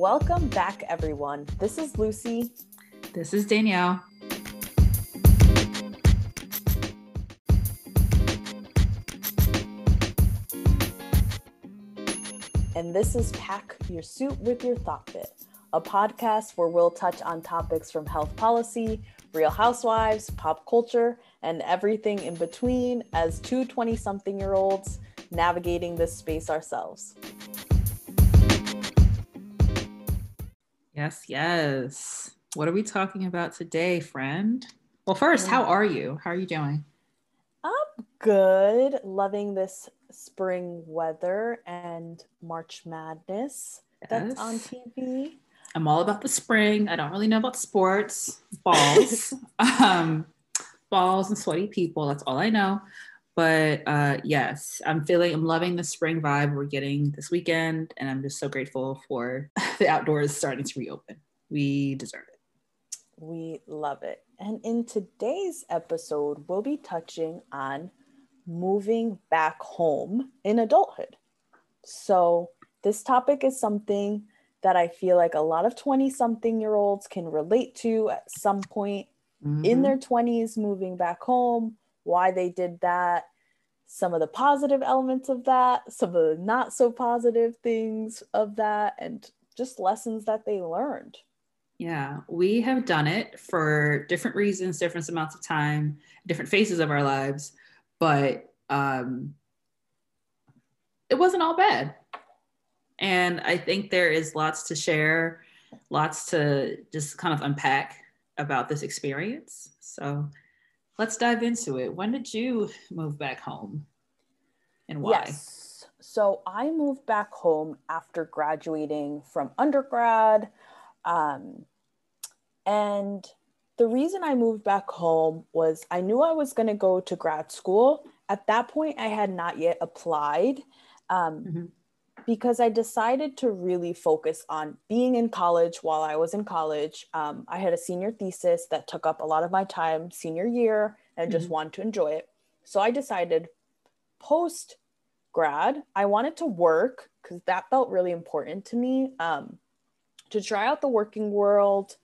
Welcome back, everyone. This is Lucy. This is Danielle. And this is Pack Your Suit with Your Thought Fit, a podcast where we'll touch on topics from health policy, real housewives, pop culture, and everything in between as two 20 something year olds navigating this space ourselves. Yes, yes. What are we talking about today, friend? Well, first, how are you? How are you doing? I'm good. Loving this spring weather and March Madness that's on TV. I'm all about the spring. I don't really know about sports, balls, um, balls and sweaty people. That's all I know. But uh, yes, I'm feeling, I'm loving the spring vibe we're getting this weekend. And I'm just so grateful for the outdoors starting to reopen. We deserve it. We love it. And in today's episode, we'll be touching on moving back home in adulthood. So, this topic is something that I feel like a lot of 20 something year olds can relate to at some point mm-hmm. in their 20s, moving back home, why they did that, some of the positive elements of that, some of the not so positive things of that, and just lessons that they learned. Yeah, we have done it for different reasons, different amounts of time, different phases of our lives, but um, it wasn't all bad. And I think there is lots to share, lots to just kind of unpack about this experience. So let's dive into it. When did you move back home and why? Yes. So I moved back home after graduating from undergrad. Um, and the reason I moved back home was I knew I was going to go to grad school. At that point, I had not yet applied. Um, mm-hmm because I decided to really focus on being in college while I was in college. Um, I had a senior thesis that took up a lot of my time senior year and mm-hmm. just wanted to enjoy it. So I decided post grad, I wanted to work because that felt really important to me um, to try out the working world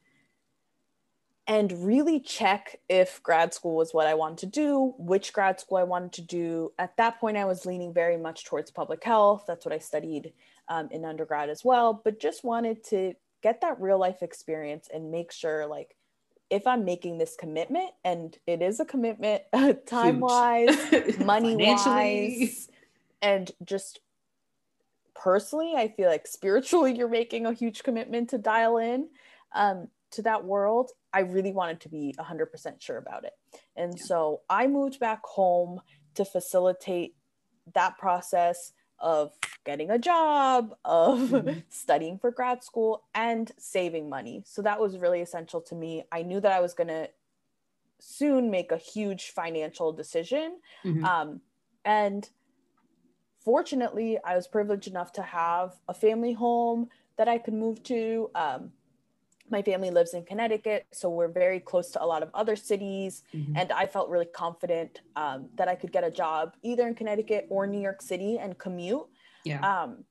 and really check if grad school was what I wanted to do, which grad school I wanted to do. At that point, I was leaning very much towards public health. That's what I studied um, in undergrad as well, but just wanted to get that real life experience and make sure, like, if I'm making this commitment, and it is a commitment time wise, money wise, and just personally, I feel like spiritually, you're making a huge commitment to dial in. Um, to that world, I really wanted to be 100% sure about it. And yeah. so I moved back home to facilitate that process of getting a job, of mm-hmm. studying for grad school, and saving money. So that was really essential to me. I knew that I was going to soon make a huge financial decision. Mm-hmm. Um, and fortunately, I was privileged enough to have a family home that I could move to. Um, my family lives in Connecticut, so we're very close to a lot of other cities. Mm-hmm. And I felt really confident um, that I could get a job either in Connecticut or New York City and commute. Yeah. Um,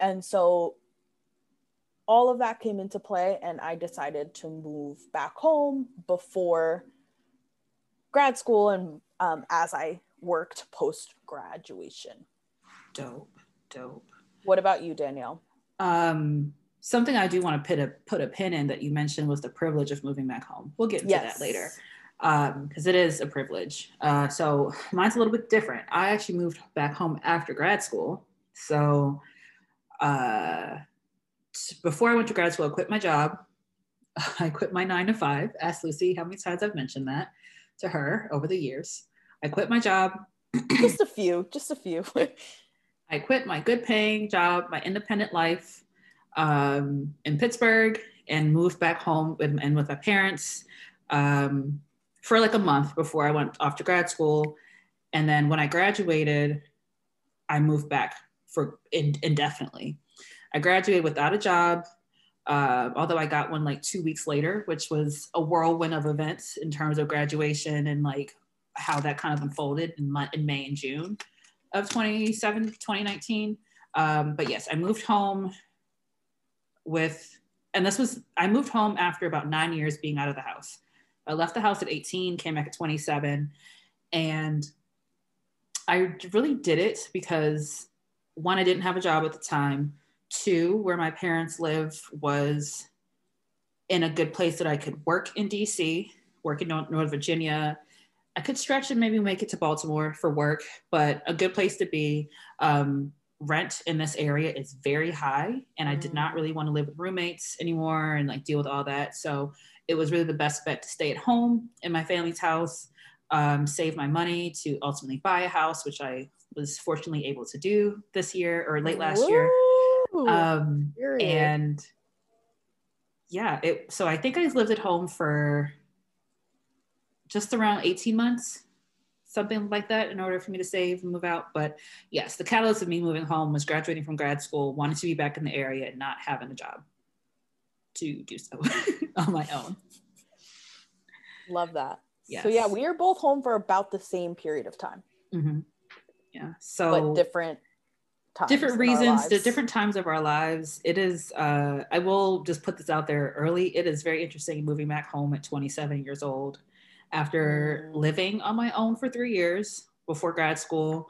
and so all of that came into play, and I decided to move back home before grad school and um, as I worked post graduation. Dope, dope. What about you, Danielle? Um, something I do want to put a put a pin in that you mentioned was the privilege of moving back home. We'll get into yes. that later because um, it is a privilege. Uh, so mine's a little bit different. I actually moved back home after grad school. So uh, t- before I went to grad school, I quit my job. I quit my nine to five. Ask Lucy how many times I've mentioned that to her over the years. I quit my job. just a few, just a few. I quit my good paying job, my independent life um, in Pittsburgh and moved back home with, and with my parents um, for like a month before I went off to grad school. And then when I graduated, I moved back for in, indefinitely. I graduated without a job, uh, although I got one like two weeks later, which was a whirlwind of events in terms of graduation and like how that kind of unfolded in, in May and June of 27, 2019. Um, but yes, I moved home with, and this was, I moved home after about nine years being out of the house. I left the house at 18, came back at 27. And I really did it because one, I didn't have a job at the time. Two, where my parents live was in a good place that I could work in DC, work in North Virginia. I could stretch and maybe make it to Baltimore for work, but a good place to be. Um, rent in this area is very high, and I did not mm. really want to live with roommates anymore and like deal with all that. So it was really the best bet to stay at home in my family's house, um, save my money to ultimately buy a house, which I was fortunately able to do this year or late last Woo! year. Um, and yeah, it, so I think I lived at home for just around 18 months, something like that, in order for me to save and move out. But yes, the catalyst of me moving home was graduating from grad school, wanting to be back in the area and not having a job to do so on my own. Love that. Yes. So yeah, we are both home for about the same period of time. Mm-hmm. Yeah. So but different different reasons the different times of our lives it is uh, i will just put this out there early it is very interesting moving back home at 27 years old after living on my own for three years before grad school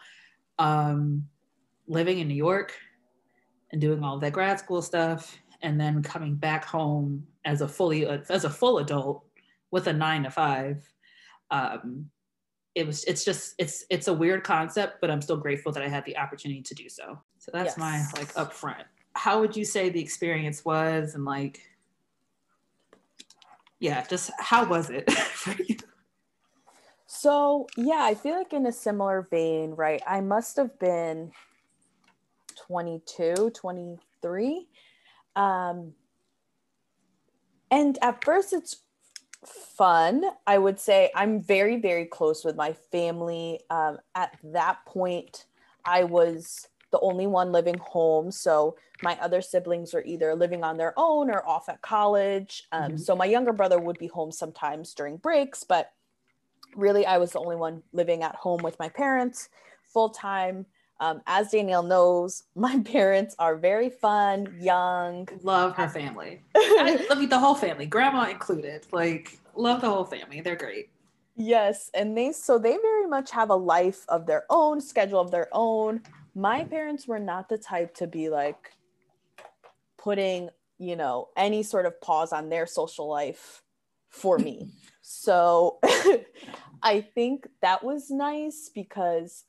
um, living in new york and doing all that grad school stuff and then coming back home as a fully as a full adult with a nine to five. Um, it was it's just it's it's a weird concept but i'm still grateful that i had the opportunity to do so. So that's yes. my like upfront. How would you say the experience was and like yeah just how was it for you so yeah i feel like in a similar vein right i must have been 22 23 um and at first it's fun. I would say I'm very, very close with my family. Um, at that point, I was the only one living home. So my other siblings were either living on their own or off at college. Um, mm-hmm. So my younger brother would be home sometimes during breaks, but really I was the only one living at home with my parents full time. Um, as Danielle knows, my parents are very fun, young. Love her family. I love the whole family, grandma included. Like, love the whole family. They're great. Yes, and they so they very much have a life of their own, schedule of their own. My parents were not the type to be like putting, you know, any sort of pause on their social life for me. So I think that was nice because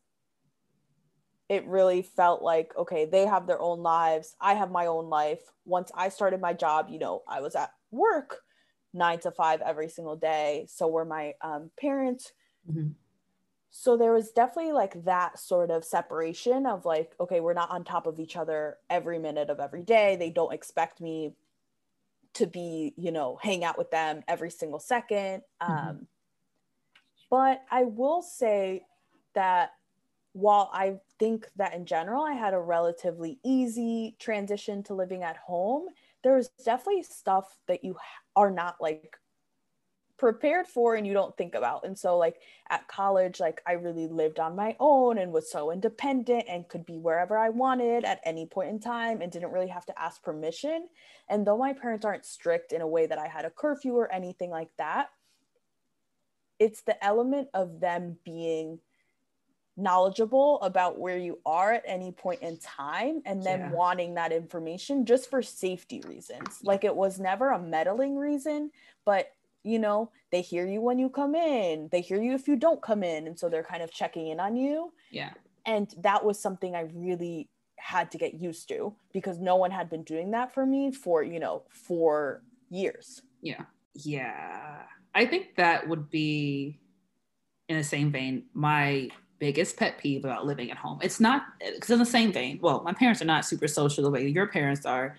it really felt like okay they have their own lives. I have my own life. Once i started my job you know i was at work nine to five every single day. So were my um, parents. Mm-hmm. so there was definitely like that sort of separation of like okay we're not on top of each other every minute of every day. They don't expect me to be you know hang out with them every single 2nd mm-hmm. um, but i will say that while I think that in general I had a relatively easy transition to living at home, there's definitely stuff that you are not like prepared for and you don't think about. And so like at college like I really lived on my own and was so independent and could be wherever I wanted at any point in time and didn't really have to ask permission. And though my parents aren't strict in a way that I had a curfew or anything like that, it's the element of them being knowledgeable about where you are at any point in time and then yeah. wanting that information just for safety reasons. Like it was never a meddling reason, but you know, they hear you when you come in, they hear you if you don't come in. And so they're kind of checking in on you. Yeah. And that was something I really had to get used to because no one had been doing that for me for, you know, for years. Yeah. Yeah. I think that would be in the same vein my biggest pet peeve about living at home. It's not because in the same vein, well, my parents are not super social the way your parents are,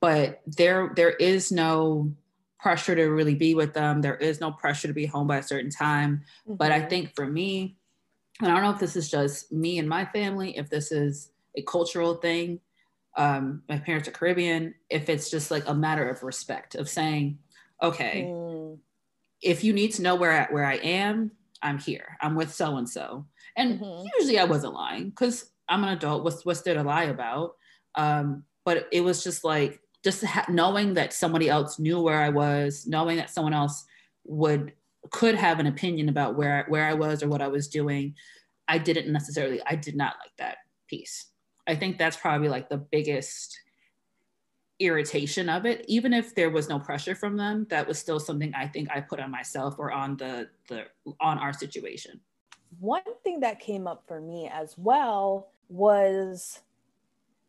but there there is no pressure to really be with them. There is no pressure to be home by a certain time. Mm-hmm. But I mm-hmm. think for me, and I don't know if this is just me and my family, if this is a cultural thing. Um, my parents are Caribbean. If it's just like a matter of respect, of saying, okay, mm. if you need to know where I, where I am, I'm here. I'm with so and so. And mm-hmm. usually I wasn't lying because I'm an adult. What's what's there to lie about? Um, but it was just like just ha- knowing that somebody else knew where I was, knowing that someone else would could have an opinion about where where I was or what I was doing, I didn't necessarily. I did not like that piece. I think that's probably like the biggest irritation of it even if there was no pressure from them that was still something i think i put on myself or on the the on our situation one thing that came up for me as well was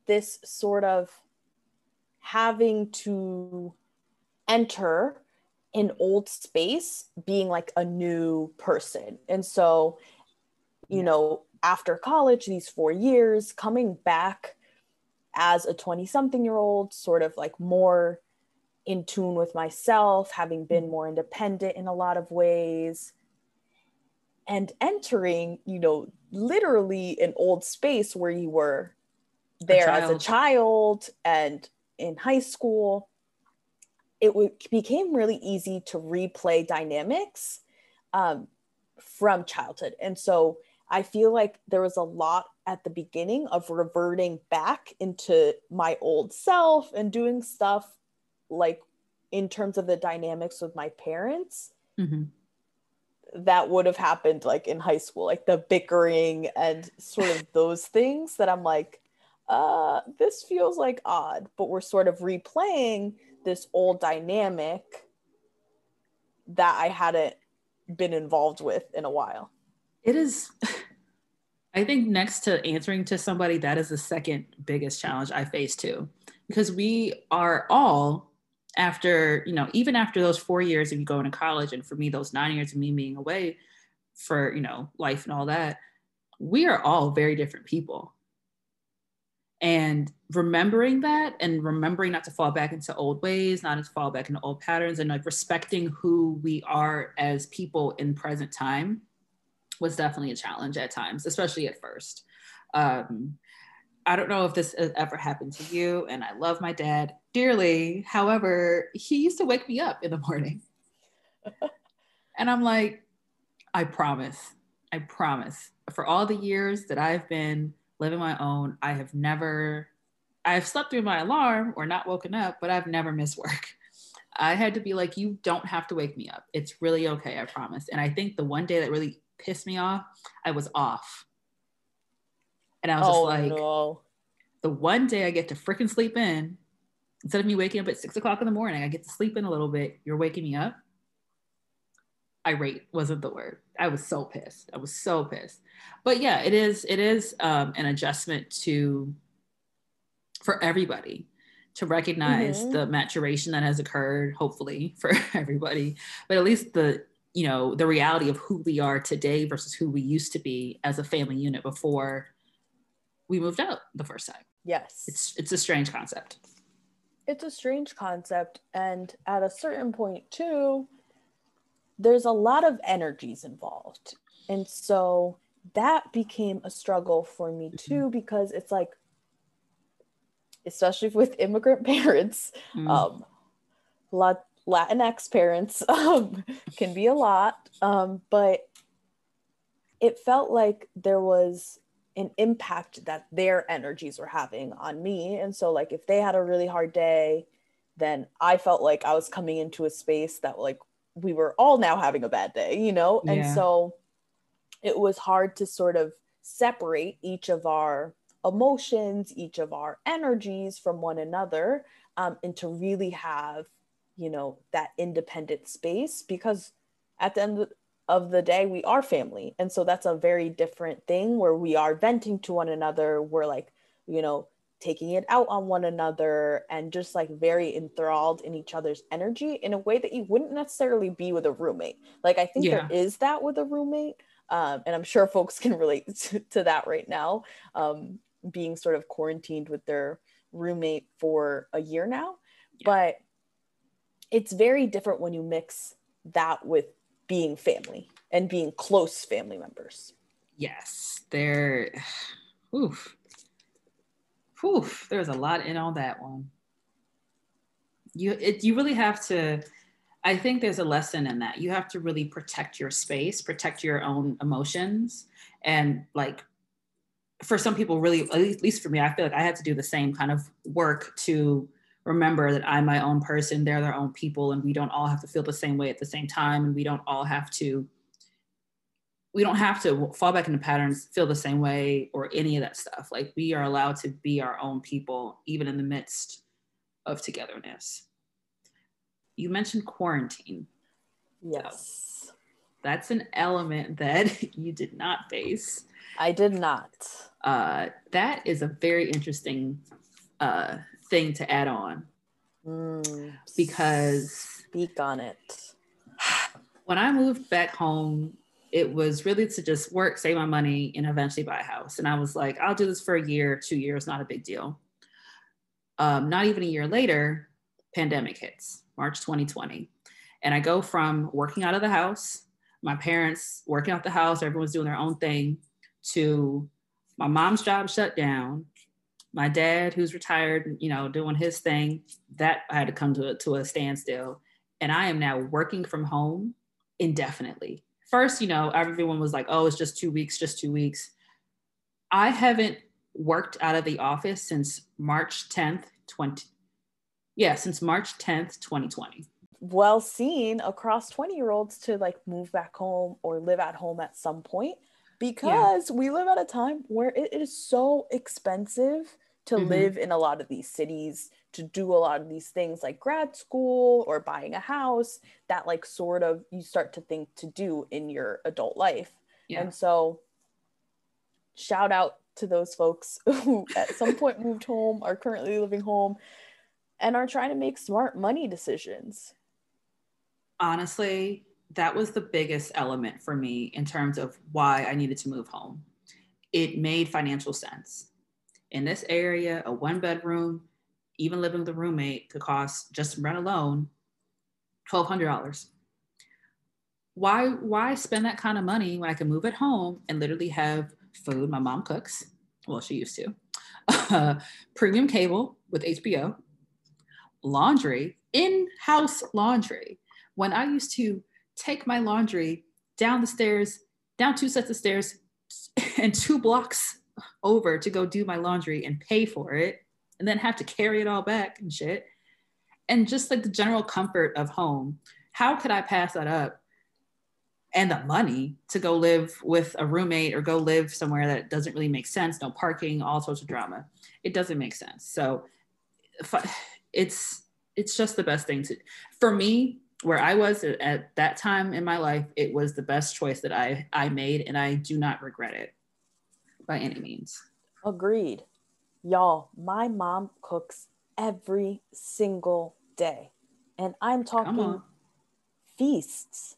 this sort of having to enter an old space being like a new person. And so, you know, after college, these four years, coming back as a 20 something year old, sort of like more in tune with myself, having been more independent in a lot of ways, and entering, you know, literally an old space where you were there a as a child and in high school, it w- became really easy to replay dynamics um, from childhood. And so I feel like there was a lot at the beginning of reverting back into my old self and doing stuff like in terms of the dynamics with my parents. Mm-hmm. That would have happened like in high school, like the bickering and sort of those things that I'm like, uh, this feels like odd, but we're sort of replaying this old dynamic that I hadn't been involved with in a while. It is, I think, next to answering to somebody, that is the second biggest challenge I face too. Because we are all, after, you know, even after those four years of you going to college, and for me, those nine years of me being away for, you know, life and all that, we are all very different people and remembering that and remembering not to fall back into old ways not to fall back into old patterns and like respecting who we are as people in present time was definitely a challenge at times especially at first. Um, i don't know if this has ever happened to you and i love my dad dearly. However he used to wake me up in the morning. And i'm like i promise. I promise. For all the years that i've been living my own. I have never, I've slept through my alarm or not woken up, but I've never missed work. I had to be like, you don't have to wake me up. It's really okay, I promise. And I think the one day that really pissed me off, I was off. And I was oh, just like, no. the one day I get to freaking sleep in, instead of me waking up at six o'clock in the morning, I get to sleep in a little bit. You're waking me up. Irate wasn't the word. I was so pissed. I was so pissed but yeah, it is it is um, an adjustment to for everybody to recognize mm-hmm. the maturation that has occurred, hopefully for everybody, but at least the you know the reality of who we are today versus who we used to be as a family unit before we moved out the first time. Yes, it's it's a strange concept. It's a strange concept, and at a certain point too, there's a lot of energies involved, and so that became a struggle for me mm-hmm. too because it's like especially with immigrant parents mm. um latinx parents um, can be a lot um, but it felt like there was an impact that their energies were having on me and so like if they had a really hard day then i felt like i was coming into a space that like we were all now having a bad day you know yeah. and so it was hard to sort of separate each of our emotions, each of our energies from one another, um, and to really have, you know, that independent space because at the end of the day, we are family. And so that's a very different thing where we are venting to one another. We're like, you know, taking it out on one another and just like very enthralled in each other's energy in a way that you wouldn't necessarily be with a roommate. Like, I think yeah. there is that with a roommate, um, and I'm sure folks can relate to, to that right now, um, being sort of quarantined with their roommate for a year now. Yeah. But it's very different when you mix that with being family and being close family members. Yes, they're, Oof. Oof. There's a lot in on that one. You it, you really have to I think there's a lesson in that. You have to really protect your space, protect your own emotions. And like for some people, really, at least for me, I feel like I had to do the same kind of work to remember that I'm my own person, they're their own people, and we don't all have to feel the same way at the same time, and we don't all have to we don't have to fall back into patterns, feel the same way, or any of that stuff. Like we are allowed to be our own people, even in the midst of togetherness. You mentioned quarantine. Yes. So that's an element that you did not face. I did not. Uh, that is a very interesting uh, thing to add on. Mm, because speak on it. When I moved back home it was really to just work, save my money, and eventually buy a house. And I was like, I'll do this for a year, two years, not a big deal. Um, not even a year later, pandemic hits, March 2020. And I go from working out of the house, my parents working out the house, everyone's doing their own thing, to my mom's job shut down, my dad who's retired, you know, doing his thing, that I had to come to a, to a standstill. And I am now working from home indefinitely first, you know, everyone was like, oh, it's just two weeks, just two weeks. I haven't worked out of the office since March 10th, 20. Yeah, since March 10th, 2020. Well seen across 20 year olds to like move back home or live at home at some point because yeah. we live at a time where it is so expensive to mm-hmm. live in a lot of these cities to do a lot of these things like grad school or buying a house that like sort of you start to think to do in your adult life. Yeah. And so shout out to those folks who at some point moved home, are currently living home and are trying to make smart money decisions. Honestly, that was the biggest element for me in terms of why I needed to move home. It made financial sense. In this area, a one bedroom even living with a roommate could cost just rent alone $1200 why why spend that kind of money when i can move at home and literally have food my mom cooks? Well she used to. Uh, premium cable with hbo laundry in-house laundry. When i used to take my laundry down the stairs down two sets of stairs and two blocks over to go do my laundry and pay for it and then have to carry it all back and shit. And just like the general comfort of home, how could I pass that up? And the money to go live with a roommate or go live somewhere that doesn't really make sense, no parking, all sorts of drama. It doesn't make sense. So it's it's just the best thing to for me where I was at that time in my life, it was the best choice that I I made and I do not regret it by any means. Agreed. Y'all, my mom cooks every single day. And I'm talking feasts.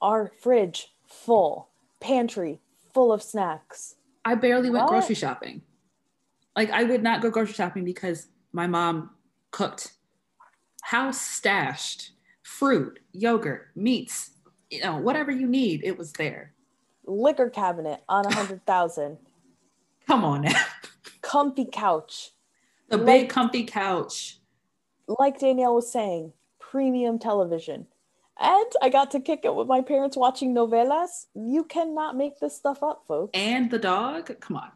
Our fridge full, pantry full of snacks. I barely went what? grocery shopping. Like I would not go grocery shopping because my mom cooked. House stashed fruit, yogurt, meats, you know, whatever you need, it was there. Liquor cabinet on a hundred thousand. Come on now comfy couch. The like, big comfy couch. Like Danielle was saying, premium television. And I got to kick it with my parents watching novelas. You cannot make this stuff up, folks. And the dog? Come on.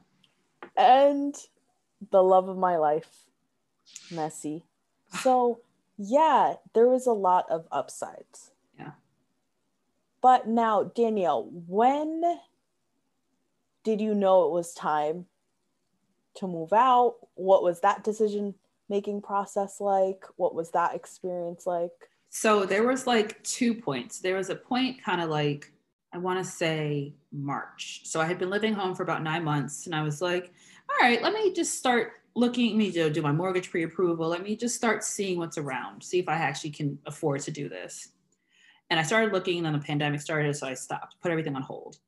And the love of my life, Messi. So, yeah, there was a lot of upsides. Yeah. But now, Danielle, when did you know it was time to move out? What was that decision making process like? What was that experience like? So there was like two points. There was a point kind of like I want to say March. So I had been living home for about 9 months and I was like, all right, let me just start looking me to do my mortgage pre-approval. Let me just start seeing what's around, see if I actually can afford to do this. And I started looking and then the pandemic started, so I stopped, put everything on hold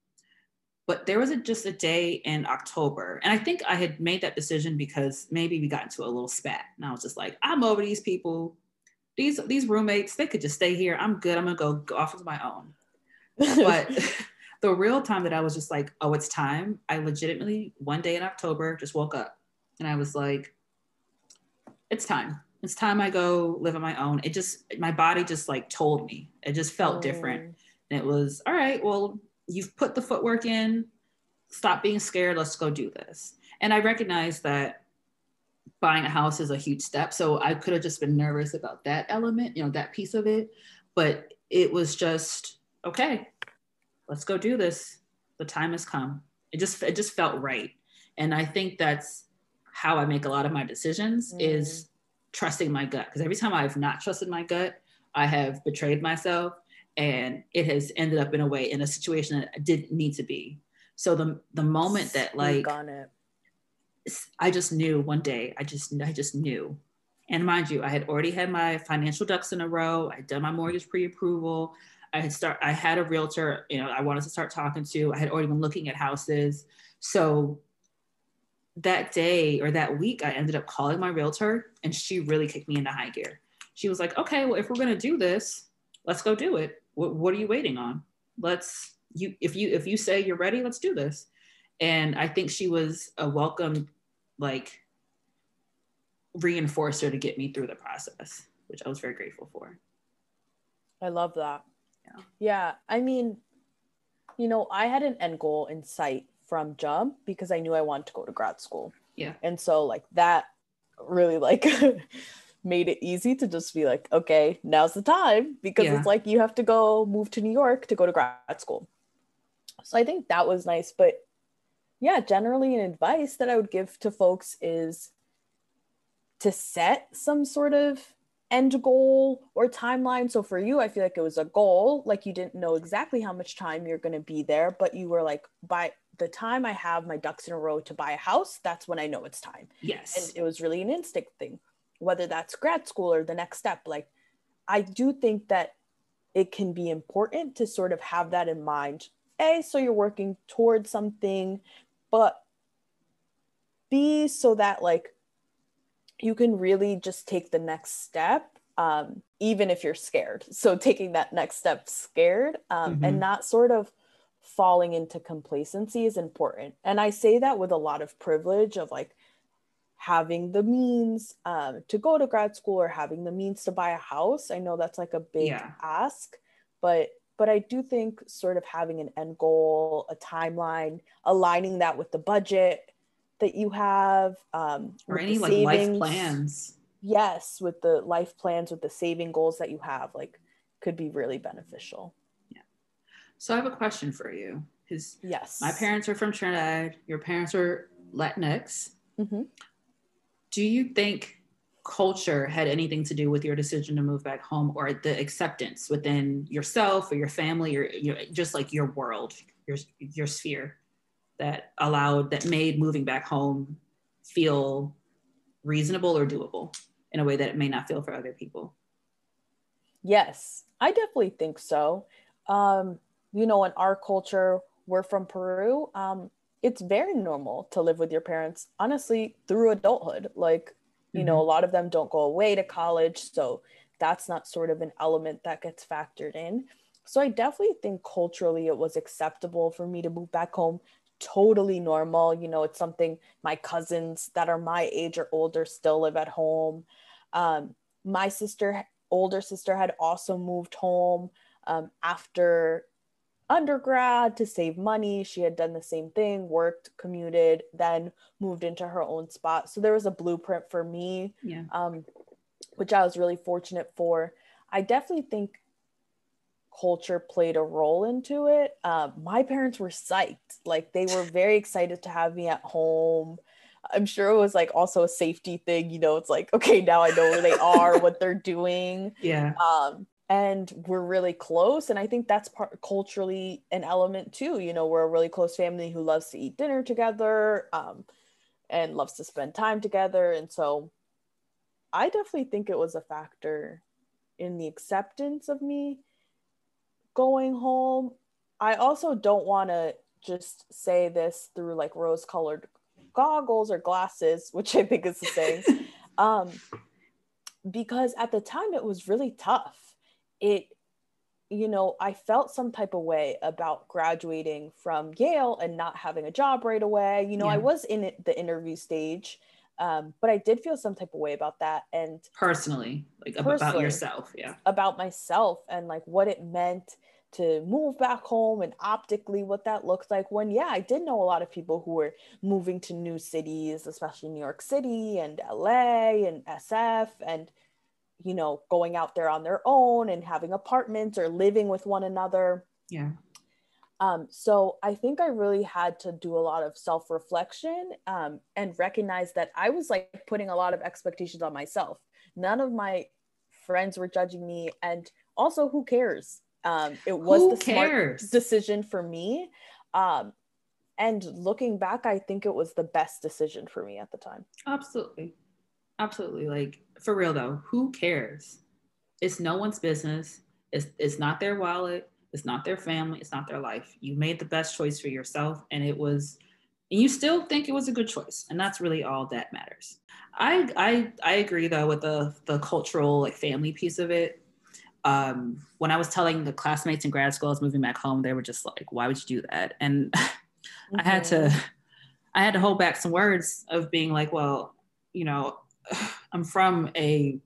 but there was a, just a day in October. And I think I had made that decision because maybe we got into a little spat. And I was just like, I'm over these people. These these roommates, they could just stay here. I'm good. I'm gonna go, go off of my own. But the real time that I was just like, oh, it's time. I legitimately one day in October just woke up and I was like, it's time. It's time I go live on my own. It just my body just like told me. It just felt oh. different. And it was all right, well, you've put the footwork in stop being scared let's go do this and i recognize that buying a house is a huge step. So I could have just been nervous about that element, you know, that piece of it. But it was just, okay, let's go do this. The time has come. It just it just felt right. And I think that's how I make a lot of my decisions mm. is trusting my gut. Because every time I've not trusted my gut, I have betrayed myself and it has ended up in a way in a situation that I didn't need to be. So the the moment that like on it. I just knew one day, I just I just knew. And mind you, I had already had my financial ducks in a row. I'd done my mortgage pre-approval. I had start I had a realtor, you know, I wanted to start talking to. I had already been looking at houses. So that day or that week, I ended up calling my realtor and she really kicked me into high gear. She was like, okay, well, if we're gonna do this, let's go do it. What, what are you waiting on? Let's you if you if you say you're ready, let's do this. And I think she was a welcome like reinforcer to get me through the process, which I was very grateful for. I love that. Yeah. Yeah. I mean, you know, I had an end goal in sight from jump because I knew I wanted to go to grad school. Yeah. And so like that really like made it easy to just be like, okay, now's the time because yeah. it's like you have to go move to New York to go to grad school. So I think that was nice. But yeah, generally an advice that I would give to folks is to set some sort of end goal or timeline. So for you, I feel like it was a goal, like you didn't know exactly how much time you're going to be there, but you were like, by the time I have my ducks in a row to buy a house, that's when I know it's time. Yes. And it was really an instinct thing, whether that's grad school or the next step. Like, I do think that it can be important to sort of have that in mind. A, so you're working towards something, but B, so that like you can really just take the next step um, even if you're scared so taking that next step scared um, mm-hmm. and not sort of falling into complacency is important and i say that with a lot of privilege of like having the means um, to go to grad school or having the means to buy a house. I know that's like a big yeah. ask but but i do think sort of having an end goal a timeline aligning that with the budget that you have um, or any like life plans. Yes with the life plans with the saving goals that you have like could be really beneficial. Yeah. So i have a question for you because yes. my parents are from trinidad your parents are latinx. Mm-hmm. Do you think culture had anything to do with your decision to move back home or the acceptance within yourself or your family or you know, just like your world your your sphere that allowed that made moving back home feel reasonable or doable in a way that it may not feel for other people? Yes i definitely think so. Um, you know in our culture we're from peru. Um, it's very normal to live with your parents honestly through adulthood like you mm-hmm. know a lot of them don't go away to college so that's not sort of an element that gets factored in so i definitely think culturally it was acceptable for me to move back home totally normal. You know, it's something my cousins that are my age or older still live at home. Um, my sister, older sister, had also moved home um, after undergrad to save money. She had done the same thing, worked, commuted, then moved into her own spot. So there was a blueprint for me, yeah. um, which I was really fortunate for. I definitely think culture played a role into it. Uh, my parents were psyched. Like they were very excited to have me at home. I'm sure it was like also a safety thing. You know, it's like, okay, now I know where they are, what they're doing. Yeah. Um, and we're really close. And I think that's part culturally an element too. You know, we're a really close family who loves to eat dinner together um, and loves to spend time together. And so I definitely think it was a factor in the acceptance of me going home. I also don't want to just say this through like rose colored goggles or glasses, which I think is the same. um, because at the time it was really tough. It, you know, I felt some type of way about graduating from Yale and not having a job right away. You know, yeah. I was in it, the interview stage, um, but I did feel some type of way about that. And personally, like personally, about yourself, yeah, about myself and like what it meant to move back home and optically what that looked like when yeah i did know a lot of people who were moving to new cities especially new york city and la and sf and you know going out there on their own and having apartments or living with one another yeah um, so I think I really had to do a lot of self reflection um, and recognize that I was like putting a lot of expectations on myself. None of my friends were judging me, and also, who cares? Um, it was who the cares? smart decision for me. Um, and looking back, I think it was the best decision for me at the time. Absolutely. Absolutely. Like, for real though, who cares? It's no one's business. It's, it's not their wallet it's not their family. It's not their life. You made the best choice for yourself, and it was, and you still think it was a good choice, and that's really all that matters. I I I agree though with the the cultural like family piece of it. Um, when I was telling the classmates in grad school I was moving back home, they were just like, "Why would you do that?" And mm-hmm. I had to mm-hmm. I had to hold back some words of being like, "Well, you know, I'm from a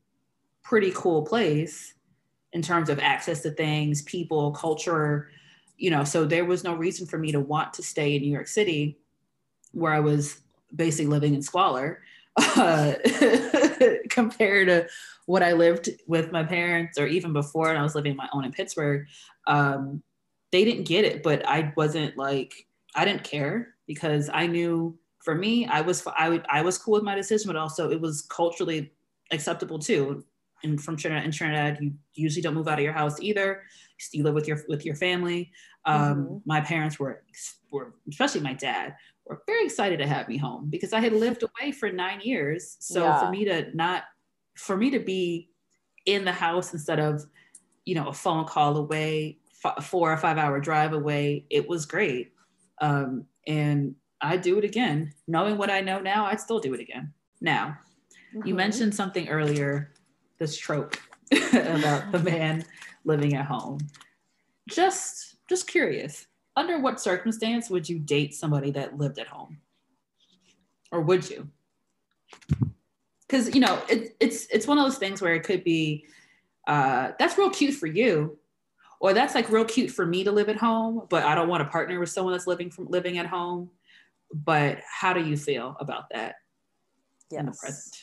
pretty cool place." in terms of access to things, people, culture, you know, so there was no reason for me to want to stay in New York City where I was basically living in squalor uh, compared to what I lived with my parents or even before and I was living my own in Pittsburgh. Um, they didn't get it, but I wasn't like, I didn't care because I knew for me, I was, I would, I was cool with my decision, but also it was culturally acceptable too and from Trinidad and Trinidad, you usually don't move out of your house either. You live with your with your family. Um, mm-hmm. My parents were were especially my dad were very excited to have me home because I had lived away for nine years. So yeah. for me to not for me to be in the house instead of you know a phone call away, f- four or five hour drive away, it was great. Um, and I do it again, knowing what I know now. I'd still do it again. Now, mm-hmm. you mentioned something earlier this trope about the man living at home. Just just curious, under what circumstance would you date somebody that lived at home? Or would you? Because you know, it, it's it's one of those things where it could be uh, that's real cute for you, or that's like real cute for me to live at home, but I don't want to partner with someone that's living from living at home. But how do you feel about that yes. in the present?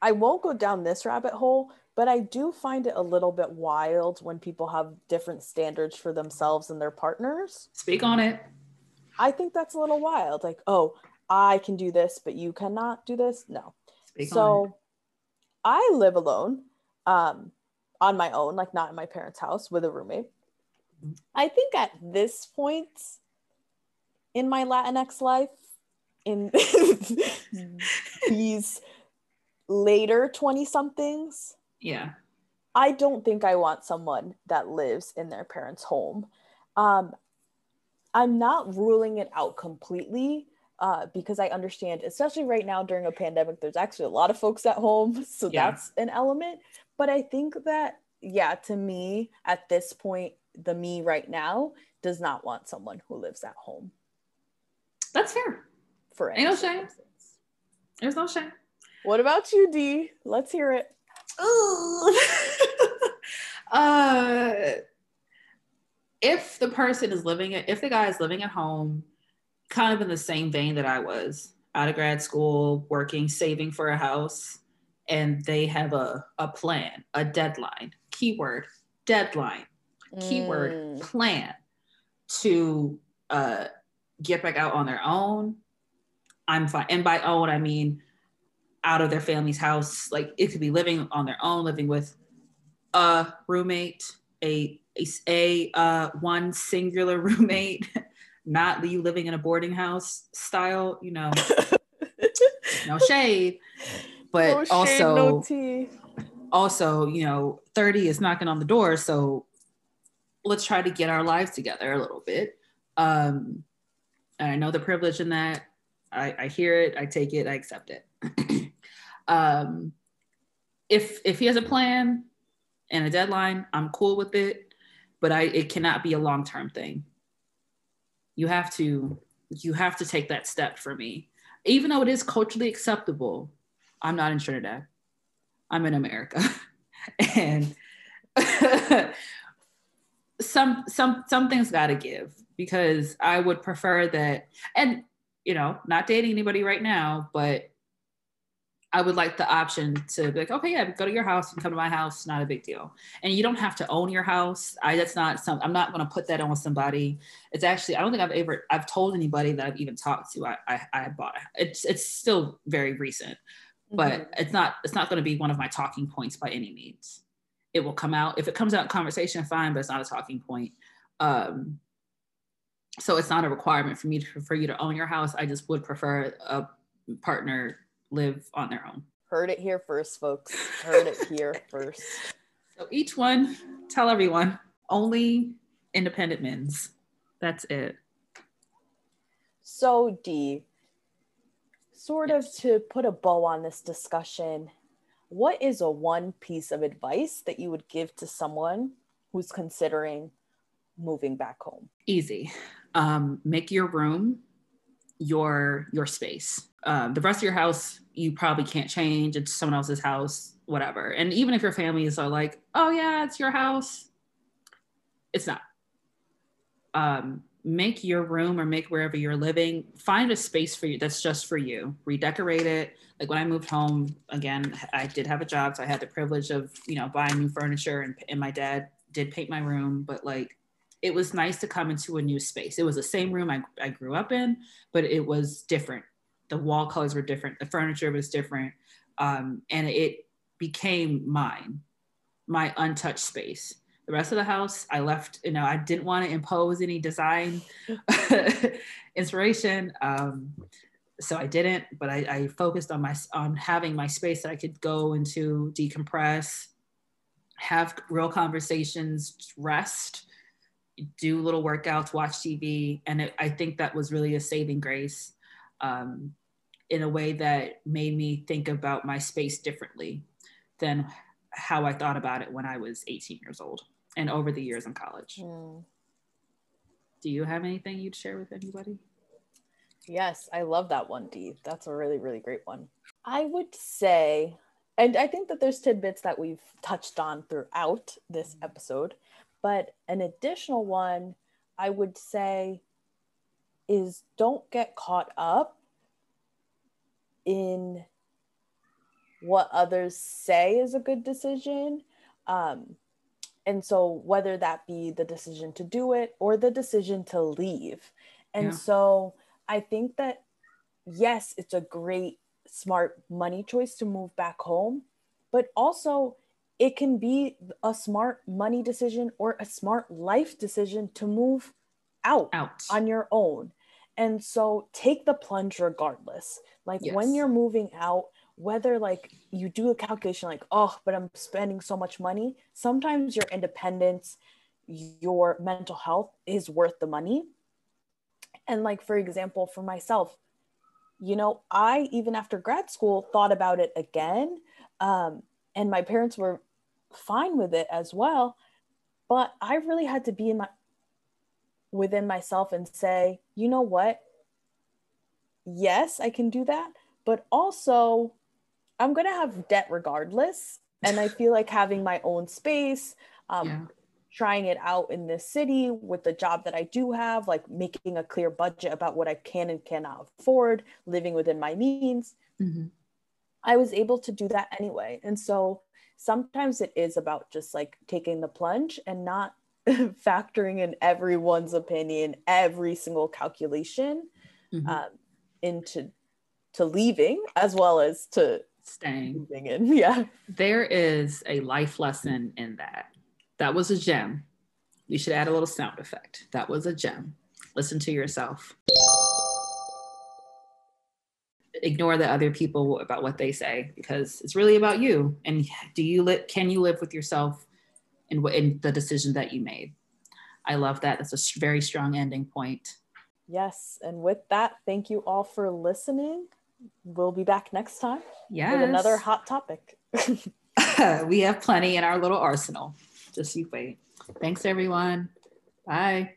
I won't go down this rabbit hole, but I do find it a little bit wild when people have different standards for themselves and their partners. Speak on it. I think that's a little wild. Like, oh, I can do this, but you cannot do this. No. Speak so I live alone um, on my own, like not in my parents' house with a roommate. I think at this point in my Latinx life, in these later 20 somethings. Yeah. I don't think I want someone that lives in their parents' home. Um, I'm not ruling it out completely uh, because I understand, especially right now during a pandemic, there's actually a lot of folks at home. So yeah. that's an element. But I think that, yeah, to me, at this point, the me right now does not want someone who lives at home. That's fair. For Ain't no shame. There's no shame. What about you, D? Let's hear it. uh, if the person is living it, if the guy is living at home, kind of in the same vein that I was, out of grad school, working, saving for a house, and they have a, a plan, a deadline, keyword, deadline, mm. keyword, plan to uh, get back out on their own, I'm fine. And by own, I mean out of their family's house. Like it could be living on their own, living with a roommate, a a, a uh, one singular roommate, not you living in a boarding house style. You know, no shade, but no also no also you know, thirty is knocking on the door, so let's try to get our lives together a little bit. Um, I know the privilege in that. I, I hear it, I take it, I accept it. Um, if if he has a plan and a deadline, I'm cool with it, but I it cannot be a long term thing. You have to you have to take that step for me, even though it is culturally acceptable. I'm not in Trinidad. I'm in America, and some some something's got to give because I would prefer that, and you know, not dating anybody right now, but I would like the option to be like, okay, yeah, go to your house and come to my house, not a big deal. And you don't have to own your house. I that's not some I'm not gonna put that on somebody. It's actually, I don't think I've ever I've told anybody that I've even talked to I I, I bought it. It's it's still very recent, but mm-hmm. it's not it's not gonna be one of my talking points by any means. It will come out. If it comes out in conversation, fine, but it's not a talking point. Um so it's not a requirement for me to for you to own your house. I just would prefer a partner live on their own. Heard it here first, folks. Heard it here first. So each one, tell everyone, only independent men's. That's it. So, D, sort of to put a bow on this discussion, what is a one piece of advice that you would give to someone who's considering moving back home? Easy. Um, make your room your your space. Um, the rest of your house you probably can't change. It's someone else's house, whatever. And even if your families are like, "Oh yeah, it's your house," it's not. Um, make your room or make wherever you're living find a space for you that's just for you redecorate it like when i moved home again i did have a job so i had the privilege of you know buying new furniture and, and my dad did paint my room but like it was nice to come into a new space. It was the same room I, I grew up in, but it was different. The wall colors were different, the furniture was different. Um, and it became mine, my untouched space. The rest of the house, I left, you know, I didn't want to impose any design inspiration. Um, so I didn't, but I, I focused on my on having my space that I could go into, decompress, have real conversations, rest, do little workouts, watch TV. And it, I think that was really a saving grace um, in a way that made me think about my space differently than how I thought about it when I was 18 years old and over the years in college. Mm. Do you have anything you'd share with anybody? Yes, I love that one, Dee. That's a really, really great one. I would say, and I think that there's tidbits that we've touched on throughout this episode, but an additional one I would say is don't get caught up in what others say is a good decision. Um, and so, whether that be the decision to do it or the decision to leave. And yeah. so, I think that yes, it's a great, smart money choice to move back home, but also it can be a smart money decision or a smart life decision to move out, out. on your own. And so take the plunge regardless. Like yes. when you're moving out, whether like you do a calculation like, oh, but I'm spending so much money, sometimes your independence, your mental health is worth the money. And like, for example, for myself, you know, I even after grad school thought about it again. Um, and my parents were fine with it as well but i really had to be in my within myself and say you know what yes i can do that but also i'm going to have debt regardless and i feel like having my own space um, yeah. trying it out in this city with the job that i do have like making a clear budget about what i can and cannot afford living within my means mm-hmm. i was able to do that anyway and so sometimes it is about just like taking the plunge and not factoring in everyone's opinion, every single calculation mm-hmm. um, into to leaving as well as to staying. in. Yeah. There is a life lesson in that. That was a gem. You should add a little sound effect. That was a gem. Listen to yourself ignore the other people about what they say because it's really about you and do you li- can you live with yourself in, in the decision that you made i love that that's a very strong ending point yes and with that thank you all for listening we'll be back next time yes. with another hot topic. We have plenty in our little arsenal. Just you wait. Thanks everyone. Bye